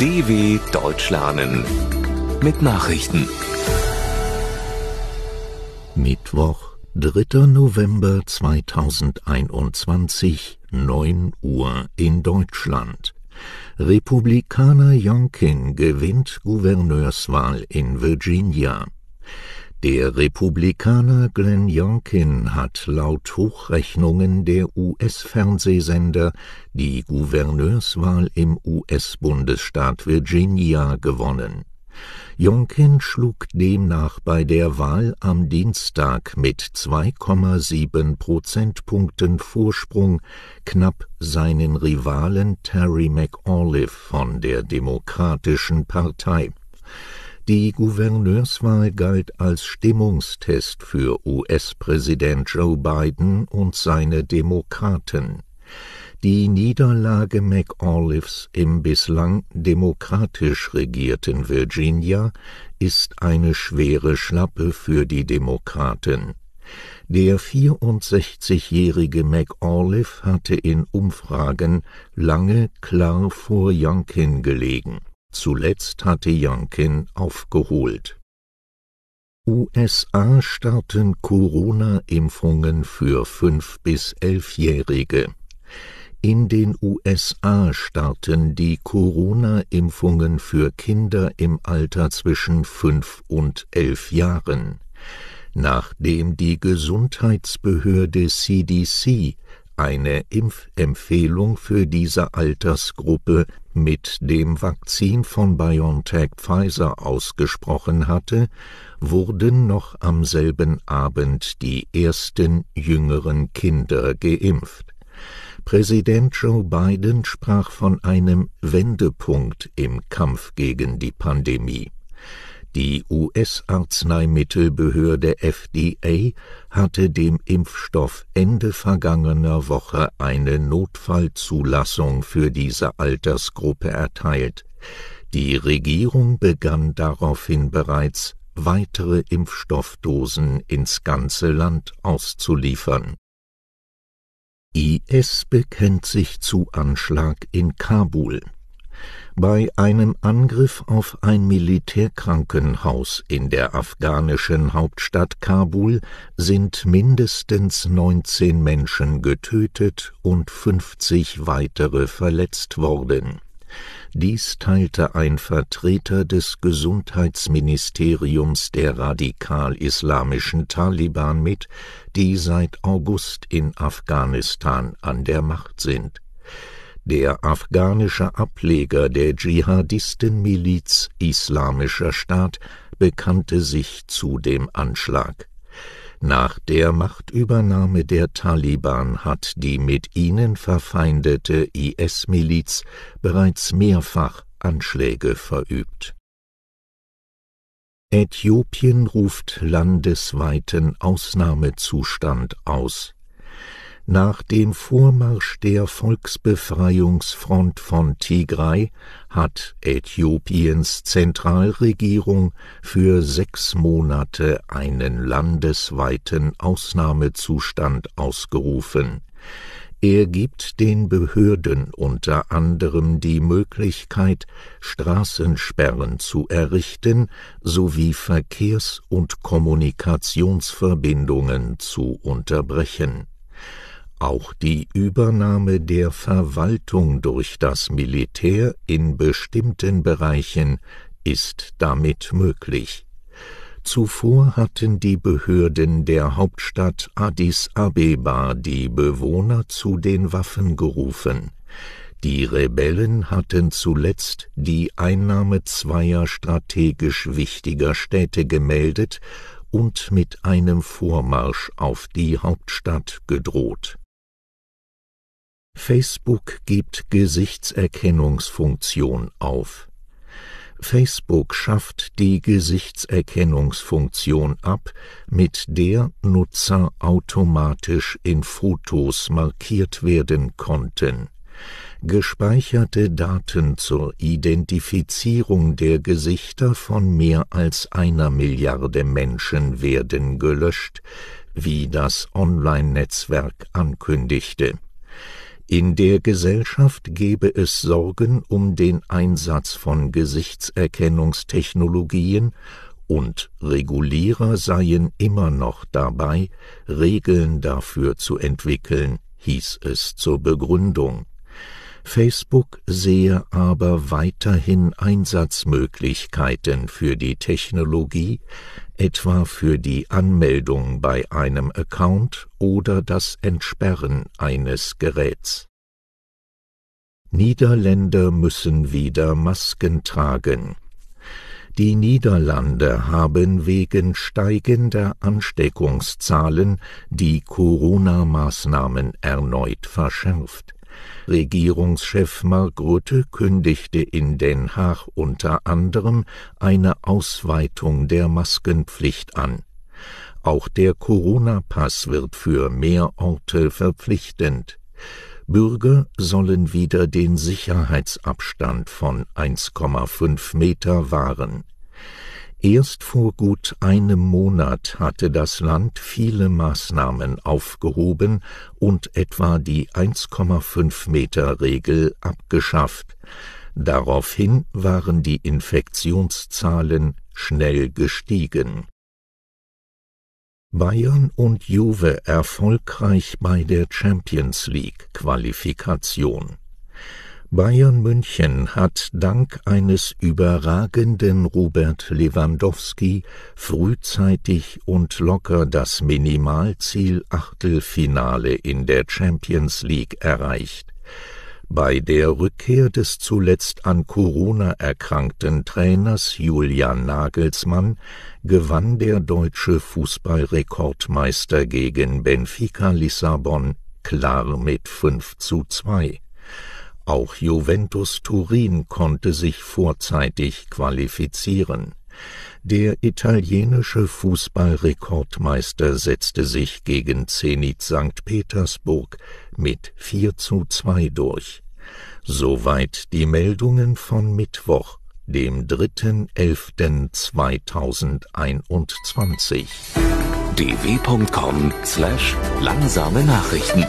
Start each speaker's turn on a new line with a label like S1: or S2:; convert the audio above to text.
S1: DW Deutsch lernen mit Nachrichten.
S2: Mittwoch, 3. November 2021, 9 Uhr in Deutschland. Republikaner Youngkin gewinnt Gouverneurswahl in Virginia. Der Republikaner Glenn Youngkin hat laut Hochrechnungen der US-Fernsehsender die Gouverneurswahl im US-Bundesstaat Virginia gewonnen. Youngkin schlug demnach bei der Wahl am Dienstag mit 2,7 Prozentpunkten Vorsprung knapp seinen Rivalen Terry McAuliffe von der Demokratischen Partei. Die Gouverneurswahl galt als Stimmungstest für US-Präsident Joe Biden und seine Demokraten. Die Niederlage McAuliffes im bislang demokratisch regierten Virginia ist eine schwere Schlappe für die Demokraten. Der 64-jährige McAuliffe hatte in Umfragen lange klar vor Youngkin gelegen Zuletzt hatte Youngkin aufgeholt. USA starten Corona-Impfungen für 5- bis 11-Jährige. In den USA starten die Corona-Impfungen für Kinder im Alter zwischen 5 und 11 Jahren. Nachdem die Gesundheitsbehörde CDC eine Impfempfehlung für diese Altersgruppe mit dem Vakzin von BioNTech Pfizer ausgesprochen hatte, wurden noch am selben Abend die ersten jüngeren Kinder geimpft. Präsident Joe Biden sprach von einem Wendepunkt im Kampf gegen die Pandemie. Die US-Arzneimittelbehörde FDA hatte dem Impfstoff Ende vergangener Woche eine Notfallzulassung für diese Altersgruppe erteilt. Die Regierung begann daraufhin bereits, weitere Impfstoffdosen ins ganze Land auszuliefern. IS bekennt sich zu Anschlag in Kabul. Bei einem Angriff auf ein Militärkrankenhaus in der afghanischen Hauptstadt Kabul sind mindestens 19 Menschen getötet und 50 weitere verletzt worden. Dies teilte ein Vertreter des Gesundheitsministeriums der radikal-islamischen Taliban mit, die seit August in Afghanistan an der Macht sind der afghanische Ableger der Dschihadistenmiliz Islamischer Staat bekannte sich zu dem Anschlag. Nach der Machtübernahme der Taliban hat die mit ihnen verfeindete IS-Miliz bereits mehrfach Anschläge verübt. Äthiopien ruft landesweiten Ausnahmezustand aus nach dem Vormarsch der Volksbefreiungsfront von Tigray hat Äthiopiens Zentralregierung für sechs Monate einen landesweiten Ausnahmezustand ausgerufen. Er gibt den Behörden unter anderem die Möglichkeit, Straßensperren zu errichten sowie Verkehrs- und Kommunikationsverbindungen zu unterbrechen auch die Übernahme der Verwaltung durch das Militär in bestimmten Bereichen ist damit möglich. Zuvor hatten die Behörden der Hauptstadt Addis Abeba die Bewohner zu den Waffen gerufen. Die Rebellen hatten zuletzt die Einnahme zweier strategisch wichtiger Städte gemeldet und mit einem Vormarsch auf die Hauptstadt gedroht. Facebook gibt Gesichtserkennungsfunktion auf. Facebook schafft die Gesichtserkennungsfunktion ab, mit der Nutzer automatisch in Fotos markiert werden konnten. Gespeicherte Daten zur Identifizierung der Gesichter von mehr als einer Milliarde Menschen werden gelöscht, wie das Online-Netzwerk ankündigte. In der Gesellschaft gebe es Sorgen um den Einsatz von Gesichtserkennungstechnologien und Regulierer seien immer noch dabei, Regeln dafür zu entwickeln, hieß es zur Begründung. Facebook sehe aber weiterhin Einsatzmöglichkeiten für die Technologie, etwa für die Anmeldung bei einem Account oder das Entsperren eines Geräts. Niederländer müssen wieder Masken tragen. Die Niederlande haben wegen steigender Ansteckungszahlen die Corona-Maßnahmen erneut verschärft. Regierungschef Mark Rutte kündigte in Den Haag unter anderem eine Ausweitung der Maskenpflicht an. Auch der Corona-Pass wird für mehr Orte verpflichtend. Bürger sollen wieder den Sicherheitsabstand von 1,5 Meter wahren. Erst vor gut einem Monat hatte das Land viele Maßnahmen aufgehoben und etwa die 1,5 Meter Regel abgeschafft. Daraufhin waren die Infektionszahlen schnell gestiegen. Bayern und Juve erfolgreich bei der Champions League Qualifikation. Bayern München hat dank eines überragenden Robert Lewandowski frühzeitig und locker das Minimalziel Achtelfinale in der Champions League erreicht. Bei der Rückkehr des zuletzt an Corona erkrankten Trainers Julian Nagelsmann gewann der deutsche Fußballrekordmeister gegen Benfica Lissabon klar mit 5 zu 2. Auch Juventus Turin konnte sich vorzeitig qualifizieren. Der italienische Fußballrekordmeister setzte sich gegen Zenit St. Petersburg mit 4 zu 2 durch. Soweit die Meldungen von Mittwoch, dem 3.11.2021.
S1: dw.com/langsame Nachrichten